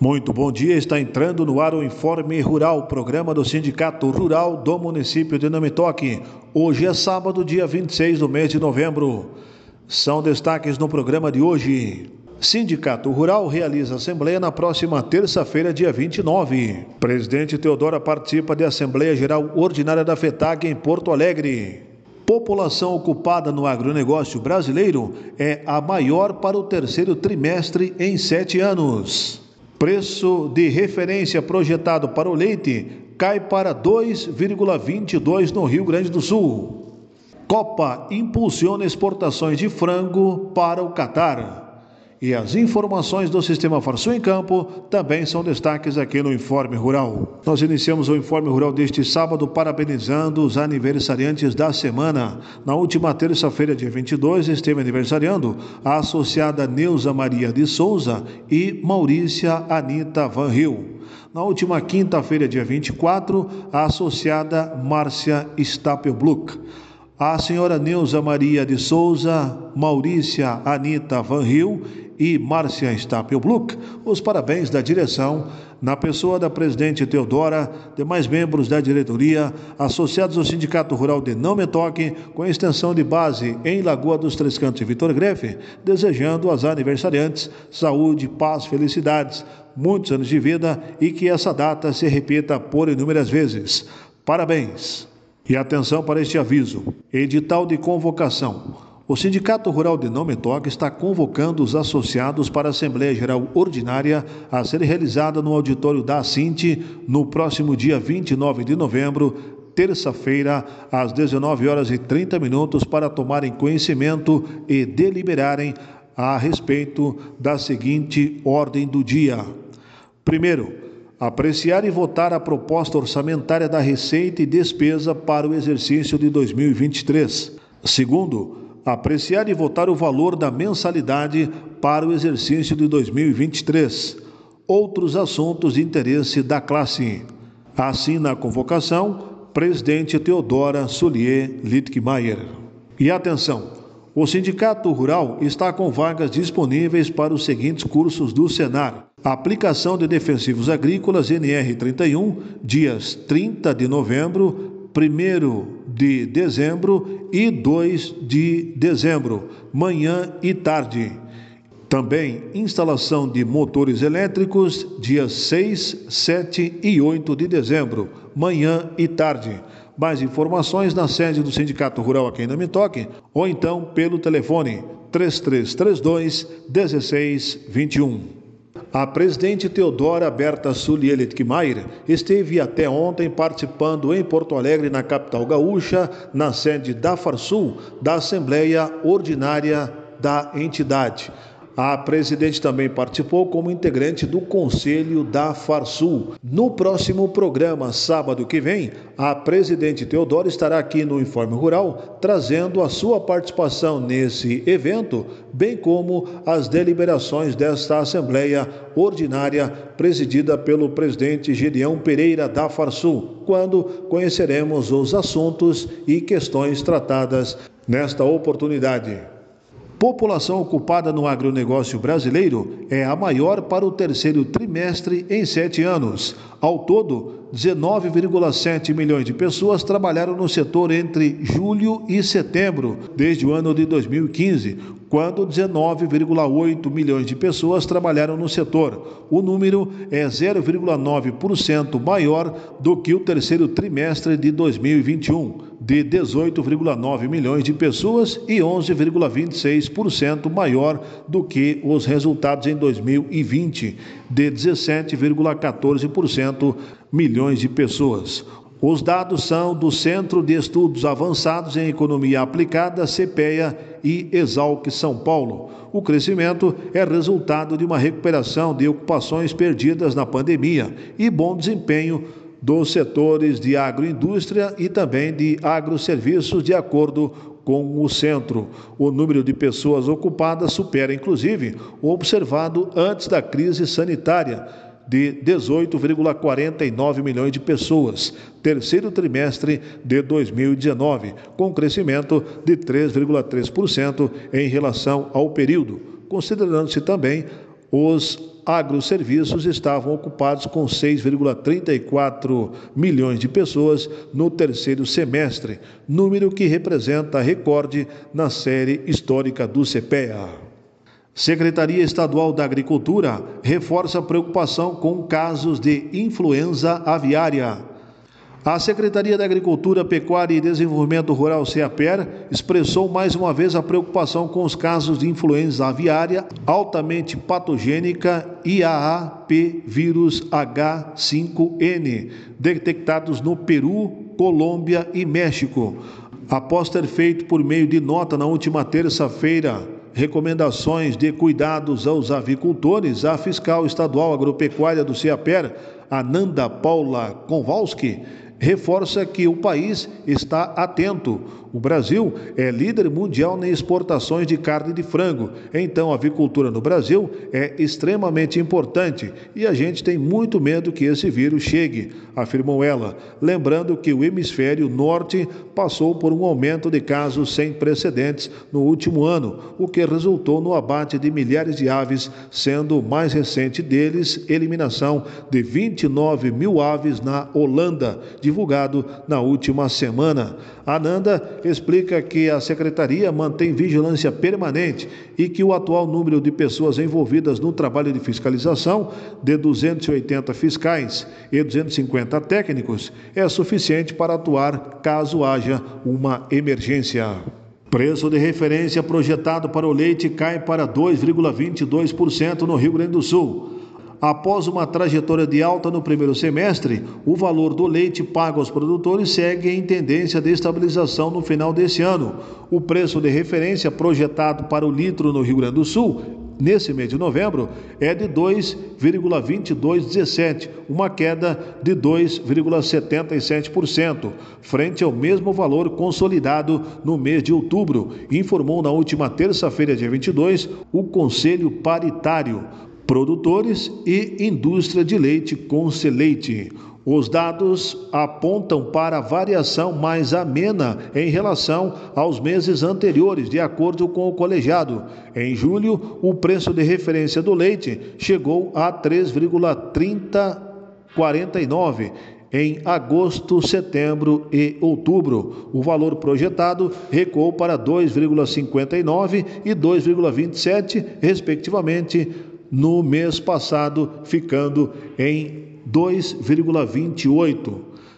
Muito bom dia, está entrando no ar o Informe Rural, programa do Sindicato Rural do município de Namitoque. Hoje é sábado, dia 26 do mês de novembro. São destaques no programa de hoje. Sindicato Rural realiza assembleia na próxima terça-feira, dia 29. Presidente Teodora participa de Assembleia Geral Ordinária da FETAG em Porto Alegre. População ocupada no agronegócio brasileiro é a maior para o terceiro trimestre em sete anos. Preço de referência projetado para o leite cai para 2,22 no Rio Grande do Sul. Copa impulsiona exportações de frango para o Catar. E as informações do Sistema Farsul em Campo também são destaques aqui no Informe Rural. Nós iniciamos o Informe Rural deste sábado parabenizando os aniversariantes da semana. Na última terça-feira, dia 22, esteve aniversariando a associada Neuza Maria de Souza e Maurícia Anita Van Rio. Na última quinta-feira, dia 24, a associada Márcia Stapelbluck. A senhora Neuza Maria de Souza, Maurícia Anita Van Rio e Márcia Stapelbluck, os parabéns da direção, na pessoa da presidente Teodora, demais membros da diretoria, associados ao Sindicato Rural de Não Me Toque, com extensão de base em Lagoa dos Três Cantos e Vitor Grefe, desejando aos aniversariantes saúde, paz, felicidades, muitos anos de vida e que essa data se repita por inúmeras vezes. Parabéns! E atenção para este aviso: edital de convocação. O Sindicato Rural de Nome Toque está convocando os associados para a Assembleia Geral Ordinária a ser realizada no auditório da Cinti no próximo dia 29 de novembro, terça-feira, às 19 horas e 30 minutos, para tomarem conhecimento e deliberarem a respeito da seguinte ordem do dia. Primeiro, apreciar e votar a proposta orçamentária da receita e despesa para o exercício de 2023. Segundo, apreciar e votar o valor da mensalidade para o exercício de 2023. Outros assuntos de interesse da classe. Assim, na convocação, presidente Teodora Solier Littkemeyer. E atenção! O Sindicato Rural está com vagas disponíveis para os seguintes cursos do Senar: Aplicação de Defensivos Agrícolas NR31, dias 30 de novembro 1 de dezembro e 2 de dezembro, manhã e tarde. Também instalação de motores elétricos, dias 6, 7 e 8 de dezembro, manhã e tarde. Mais informações na sede do Sindicato Rural aqui em Namitoque ou então pelo telefone 3332 1621. A presidente Teodora Berta Sulielit-Kmaier esteve até ontem participando em Porto Alegre, na capital gaúcha, na sede da Farsul, da Assembleia Ordinária da entidade. A presidente também participou como integrante do Conselho da Farsul. No próximo programa, sábado que vem, a presidente Teodoro estará aqui no Informe Rural trazendo a sua participação nesse evento, bem como as deliberações desta Assembleia Ordinária presidida pelo presidente Gideão Pereira da Farsul, quando conheceremos os assuntos e questões tratadas nesta oportunidade. População ocupada no agronegócio brasileiro é a maior para o terceiro trimestre em sete anos. Ao todo, 19,7 milhões de pessoas trabalharam no setor entre julho e setembro, desde o ano de 2015, quando 19,8 milhões de pessoas trabalharam no setor. O número é 0,9% maior do que o terceiro trimestre de 2021 de 18,9 milhões de pessoas e 11,26% maior do que os resultados em 2020, de 17,14% milhões de pessoas. Os dados são do Centro de Estudos Avançados em Economia Aplicada, CPEA e Exalc São Paulo. O crescimento é resultado de uma recuperação de ocupações perdidas na pandemia e bom desempenho dos setores de agroindústria e também de agroserviços, de acordo com o centro. O número de pessoas ocupadas supera, inclusive, o observado antes da crise sanitária, de 18,49 milhões de pessoas, terceiro trimestre de 2019, com crescimento de 3,3% em relação ao período, considerando-se também Os agroserviços estavam ocupados com 6,34 milhões de pessoas no terceiro semestre, número que representa recorde na série histórica do CPEA. Secretaria Estadual da Agricultura reforça preocupação com casos de influenza aviária. A Secretaria da Agricultura, Pecuária e Desenvolvimento Rural, CEAPER, expressou mais uma vez a preocupação com os casos de influenza aviária altamente patogênica IAAP vírus H5N, detectados no Peru, Colômbia e México. Após ter feito por meio de nota na última terça-feira recomendações de cuidados aos avicultores, a fiscal estadual agropecuária do CEAPER, Ananda Paula Konvalski, reforça que o país está atento. O Brasil é líder mundial na exportações de carne de frango, então a avicultura no Brasil é extremamente importante e a gente tem muito medo que esse vírus chegue, afirmou ela, lembrando que o hemisfério norte passou por um aumento de casos sem precedentes no último ano, o que resultou no abate de milhares de aves, sendo o mais recente deles eliminação de 29 mil aves na Holanda, divulgado na última semana. Ananda explica que a secretaria mantém vigilância permanente e que o atual número de pessoas envolvidas no trabalho de fiscalização, de 280 fiscais e 250 técnicos, é suficiente para atuar caso haja uma emergência. Preço de referência projetado para o leite cai para 2,22% no Rio Grande do Sul. Após uma trajetória de alta no primeiro semestre, o valor do leite pago aos produtores segue em tendência de estabilização no final desse ano. O preço de referência projetado para o litro no Rio Grande do Sul nesse mês de novembro é de 2,2217, uma queda de 2,77%, frente ao mesmo valor consolidado no mês de outubro, informou na última terça-feira, dia 22, o Conselho Paritário produtores e indústria de leite com seleite. Os dados apontam para variação mais amena em relação aos meses anteriores, de acordo com o colegiado. Em julho, o preço de referência do leite chegou a 3,3049 em agosto, setembro e outubro. O valor projetado recuou para 2,59 e 2,27, respectivamente, no mês passado, ficando em 2,28.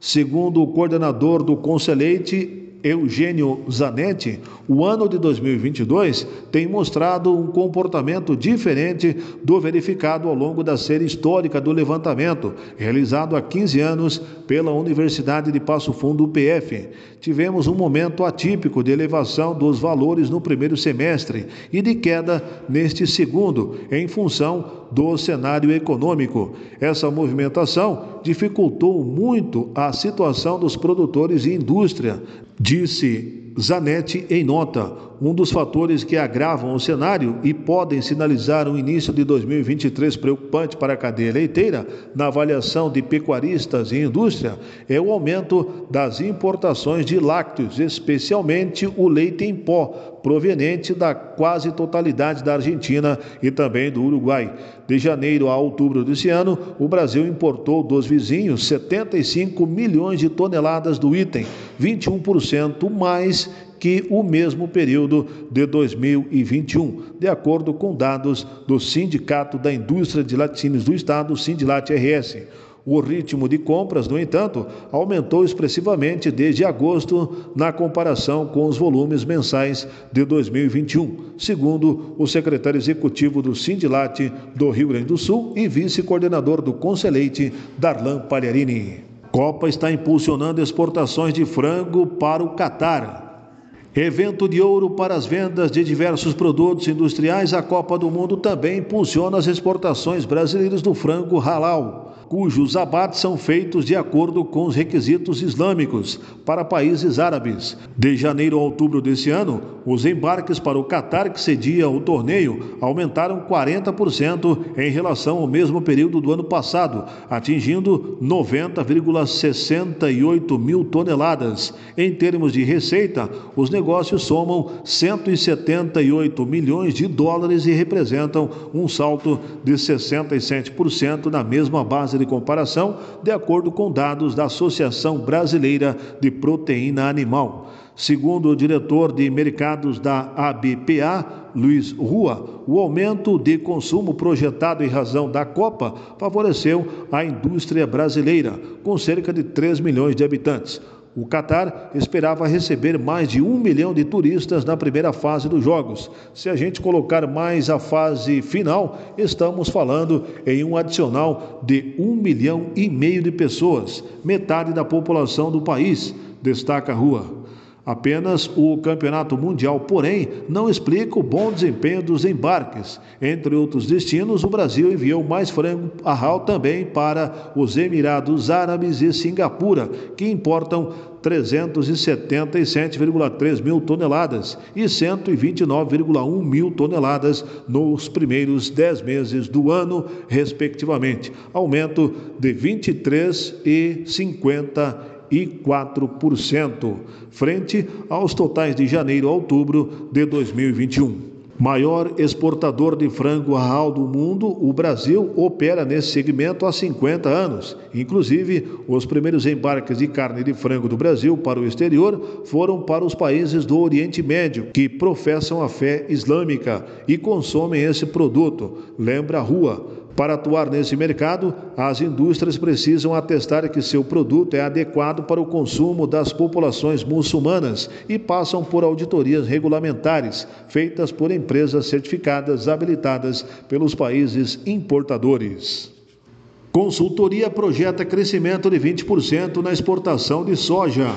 Segundo o coordenador do Conselheite, Eugênio Zanetti, o ano de 2022 tem mostrado um comportamento diferente do verificado ao longo da série histórica do levantamento, realizado há 15 anos pela Universidade de Passo Fundo, UPF. Tivemos um momento atípico de elevação dos valores no primeiro semestre e de queda neste segundo, em função do cenário econômico. Essa movimentação dificultou muito a situação dos produtores e indústria, disse Zanetti em nota, um dos fatores que agravam o cenário e podem sinalizar um início de 2023 preocupante para a cadeia leiteira na avaliação de pecuaristas e indústria é o aumento das importações de lácteos, especialmente o leite em pó, proveniente da quase totalidade da Argentina e também do Uruguai. De janeiro a outubro desse ano, o Brasil importou dos vizinhos 75 milhões de toneladas do item, 21% mais que o mesmo período de 2021, de acordo com dados do Sindicato da Indústria de Laticínios do Estado, Sindilat RS. O ritmo de compras, no entanto, aumentou expressivamente desde agosto na comparação com os volumes mensais de 2021, segundo o secretário executivo do Sindilate do Rio Grande do Sul e vice-coordenador do Conselheite, Darlan Palharini. Copa está impulsionando exportações de frango para o Catar. Evento de ouro para as vendas de diversos produtos industriais, a Copa do Mundo também impulsiona as exportações brasileiras do frango halal cujos abates são feitos de acordo com os requisitos islâmicos para países árabes. De janeiro a outubro desse ano, os embarques para o Catar, que cedia o torneio, aumentaram 40% em relação ao mesmo período do ano passado, atingindo 90,68 mil toneladas. Em termos de receita, os negócios somam 178 milhões de dólares e representam um salto de 67% na mesma base de de comparação, de acordo com dados da Associação Brasileira de Proteína Animal. Segundo o diretor de mercados da ABPA, Luiz Rua, o aumento de consumo projetado em razão da Copa favoreceu a indústria brasileira, com cerca de 3 milhões de habitantes. O Catar esperava receber mais de um milhão de turistas na primeira fase dos Jogos. Se a gente colocar mais a fase final, estamos falando em um adicional de um milhão e meio de pessoas, metade da população do país, destaca a Rua. Apenas o Campeonato Mundial, porém, não explica o bom desempenho dos embarques. Entre outros destinos, o Brasil enviou mais frango arral também para os Emirados Árabes e Singapura, que importam 377,3 mil toneladas e 129,1 mil toneladas nos primeiros 10 meses do ano, respectivamente, aumento de 23 e 50 4%, frente aos totais de janeiro a outubro de 2021. Maior exportador de frango arral do mundo, o Brasil opera nesse segmento há 50 anos. Inclusive, os primeiros embarques de carne de frango do Brasil para o exterior foram para os países do Oriente Médio, que professam a fé islâmica e consomem esse produto. Lembra a rua. Para atuar nesse mercado, as indústrias precisam atestar que seu produto é adequado para o consumo das populações muçulmanas e passam por auditorias regulamentares, feitas por empresas certificadas habilitadas pelos países importadores. Consultoria projeta crescimento de 20% na exportação de soja.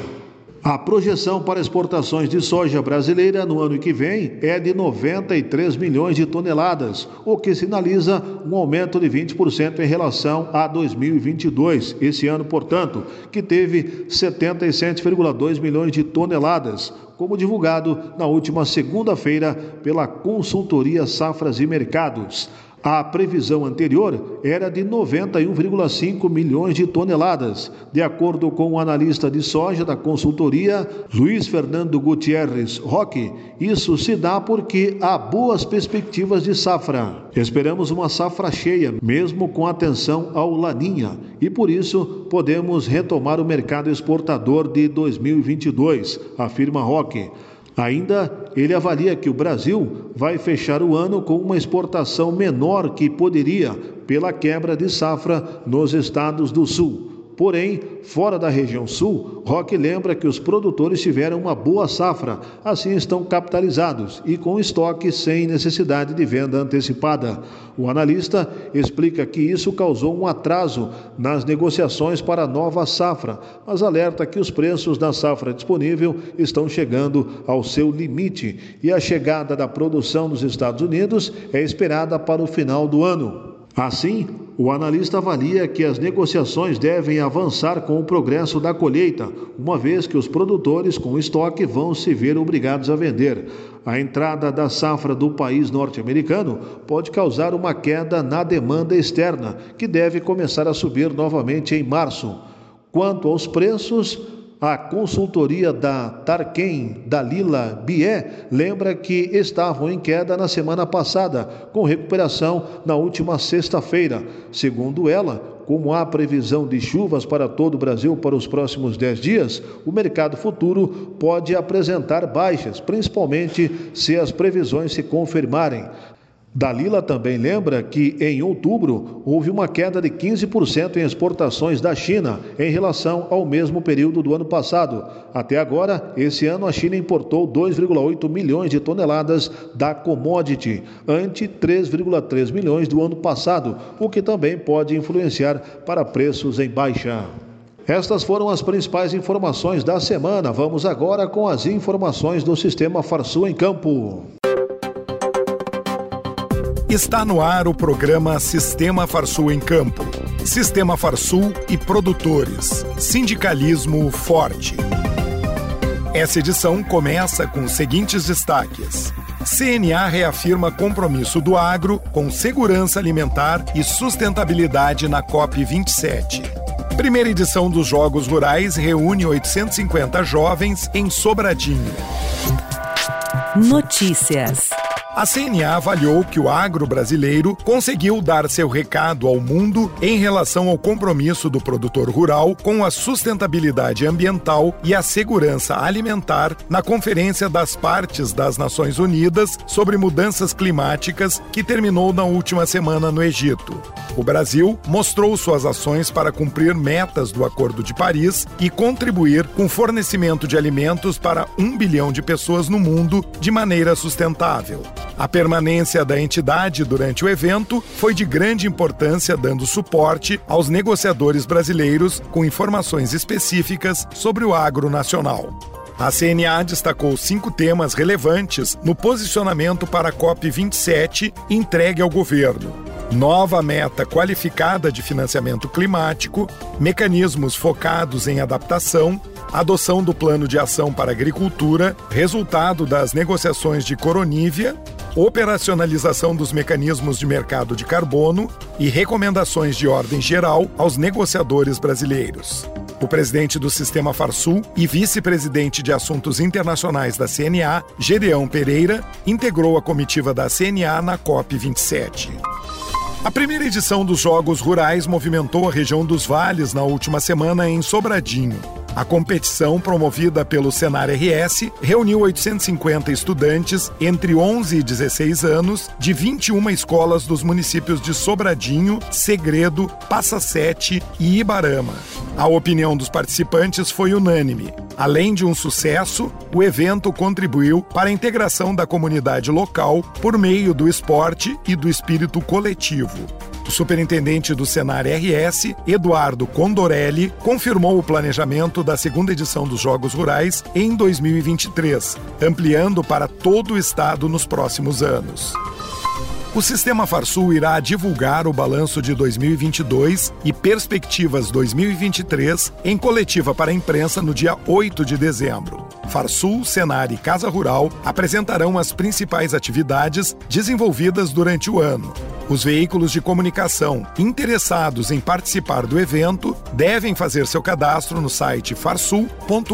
A projeção para exportações de soja brasileira no ano que vem é de 93 milhões de toneladas, o que sinaliza um aumento de 20% em relação a 2022, esse ano, portanto, que teve 77,2 milhões de toneladas, como divulgado na última segunda-feira pela consultoria Safras e Mercados. A previsão anterior era de 91,5 milhões de toneladas, de acordo com o analista de soja da consultoria Luiz Fernando Gutierrez Roque. Isso se dá porque há boas perspectivas de safra. Esperamos uma safra cheia, mesmo com atenção ao Laninha, e por isso podemos retomar o mercado exportador de 2022, afirma Roque. Ainda ele avalia que o Brasil vai fechar o ano com uma exportação menor que poderia, pela quebra de safra nos estados do Sul. Porém, fora da região sul, Roque lembra que os produtores tiveram uma boa safra, assim estão capitalizados e com estoque sem necessidade de venda antecipada. O analista explica que isso causou um atraso nas negociações para a nova safra, mas alerta que os preços da safra disponível estão chegando ao seu limite e a chegada da produção nos Estados Unidos é esperada para o final do ano. Assim, o analista avalia que as negociações devem avançar com o progresso da colheita, uma vez que os produtores com estoque vão se ver obrigados a vender. A entrada da safra do país norte-americano pode causar uma queda na demanda externa, que deve começar a subir novamente em março. Quanto aos preços, a consultoria da Tarquem Dalila Bié lembra que estavam em queda na semana passada, com recuperação na última sexta-feira. Segundo ela, como há previsão de chuvas para todo o Brasil para os próximos 10 dias, o mercado futuro pode apresentar baixas, principalmente se as previsões se confirmarem. Dalila também lembra que em outubro houve uma queda de 15% em exportações da China em relação ao mesmo período do ano passado. Até agora, esse ano a China importou 2,8 milhões de toneladas da commodity, ante 3,3 milhões do ano passado, o que também pode influenciar para preços em baixa. Estas foram as principais informações da semana. Vamos agora com as informações do Sistema Farsul em Campo. Está no ar o programa Sistema Farsul em Campo. Sistema Farsul e produtores. Sindicalismo forte. Essa edição começa com os seguintes destaques. CNA reafirma compromisso do agro com segurança alimentar e sustentabilidade na COP27. Primeira edição dos Jogos Rurais reúne 850 jovens em Sobradinho. Notícias. A CNA avaliou que o agro brasileiro conseguiu dar seu recado ao mundo em relação ao compromisso do produtor rural com a sustentabilidade ambiental e a segurança alimentar na Conferência das Partes das Nações Unidas sobre Mudanças Climáticas que terminou na última semana no Egito. O Brasil mostrou suas ações para cumprir metas do Acordo de Paris e contribuir com fornecimento de alimentos para um bilhão de pessoas no mundo de maneira sustentável. A permanência da entidade durante o evento foi de grande importância, dando suporte aos negociadores brasileiros com informações específicas sobre o agro nacional. A CNA destacou cinco temas relevantes no posicionamento para a COP27 entregue ao governo. Nova meta qualificada de financiamento climático, mecanismos focados em adaptação, adoção do Plano de Ação para Agricultura, resultado das negociações de Coronívia operacionalização dos mecanismos de mercado de carbono e recomendações de ordem geral aos negociadores brasileiros. O presidente do Sistema Farsul e vice-presidente de Assuntos Internacionais da CNA, Gedeão Pereira, integrou a comitiva da CNA na COP27. A primeira edição dos Jogos Rurais movimentou a região dos Vales na última semana em Sobradinho. A competição, promovida pelo Senar RS, reuniu 850 estudantes entre 11 e 16 anos de 21 escolas dos municípios de Sobradinho, Segredo, Passa Sete e Ibarama. A opinião dos participantes foi unânime. Além de um sucesso, o evento contribuiu para a integração da comunidade local por meio do esporte e do espírito coletivo. O superintendente do Senar RS, Eduardo Condorelli, confirmou o planejamento da segunda edição dos Jogos Rurais em 2023, ampliando para todo o estado nos próximos anos. O Sistema Farsul irá divulgar o balanço de 2022 e perspectivas 2023 em coletiva para a imprensa no dia 8 de dezembro. Farsul, Senar e Casa Rural apresentarão as principais atividades desenvolvidas durante o ano. Os veículos de comunicação interessados em participar do evento devem fazer seu cadastro no site farsul.org.br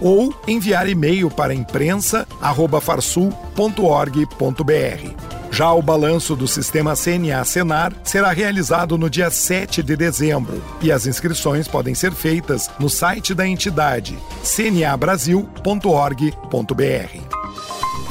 ou enviar e-mail para imprensa@farsul.org.br. Já o balanço do sistema CNA Senar será realizado no dia 7 de dezembro e as inscrições podem ser feitas no site da entidade cnabrasil.org.br.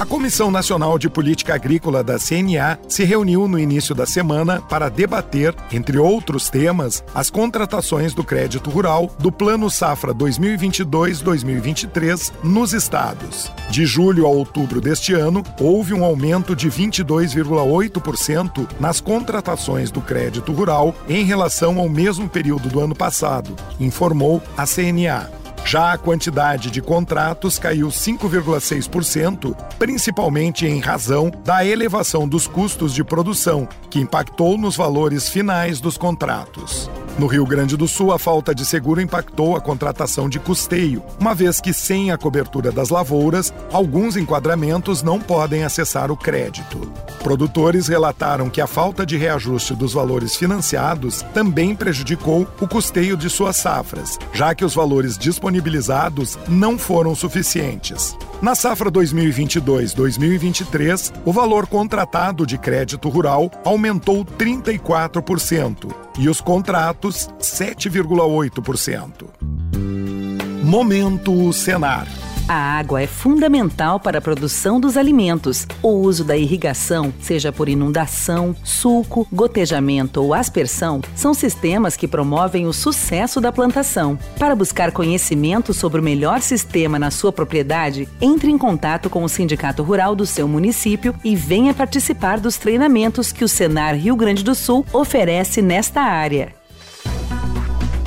A Comissão Nacional de Política Agrícola da CNA se reuniu no início da semana para debater, entre outros temas, as contratações do crédito rural do Plano Safra 2022-2023 nos estados. De julho a outubro deste ano, houve um aumento de 22,8% nas contratações do crédito rural em relação ao mesmo período do ano passado, informou a CNA. Já a quantidade de contratos caiu 5,6%, principalmente em razão da elevação dos custos de produção, que impactou nos valores finais dos contratos. No Rio Grande do Sul, a falta de seguro impactou a contratação de custeio, uma vez que, sem a cobertura das lavouras, alguns enquadramentos não podem acessar o crédito. Produtores relataram que a falta de reajuste dos valores financiados também prejudicou o custeio de suas safras, já que os valores disponibilizados não foram suficientes. Na safra 2022-2023, o valor contratado de crédito rural aumentou 34% e os contratos 7,8%. Momento Senar. A água é fundamental para a produção dos alimentos. O uso da irrigação, seja por inundação, sulco, gotejamento ou aspersão, são sistemas que promovem o sucesso da plantação. Para buscar conhecimento sobre o melhor sistema na sua propriedade, entre em contato com o Sindicato Rural do seu município e venha participar dos treinamentos que o Senar Rio Grande do Sul oferece nesta área.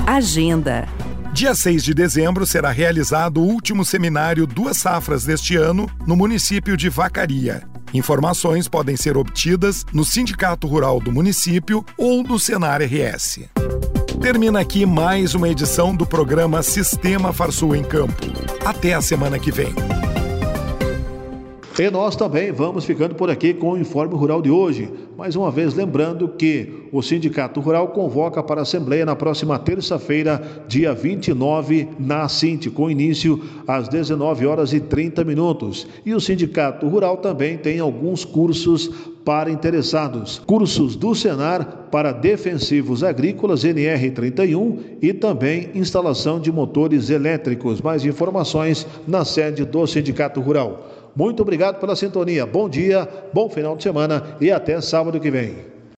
Agenda Dia 6 de dezembro será realizado o último seminário Duas Safras deste ano no município de Vacaria. Informações podem ser obtidas no Sindicato Rural do município ou do Senar RS. Termina aqui mais uma edição do programa Sistema Farsul em Campo. Até a semana que vem. E nós também vamos ficando por aqui com o Informe Rural de hoje. Mais uma vez lembrando que o Sindicato Rural convoca para a Assembleia na próxima terça-feira, dia 29, na Cinti, com início às 19 horas e 30 minutos. E o Sindicato Rural também tem alguns cursos para interessados. Cursos do Senar para defensivos agrícolas NR31 e também instalação de motores elétricos. Mais informações na sede do Sindicato Rural. Muito obrigado pela sintonia. Bom dia, bom final de semana e até sábado que vem.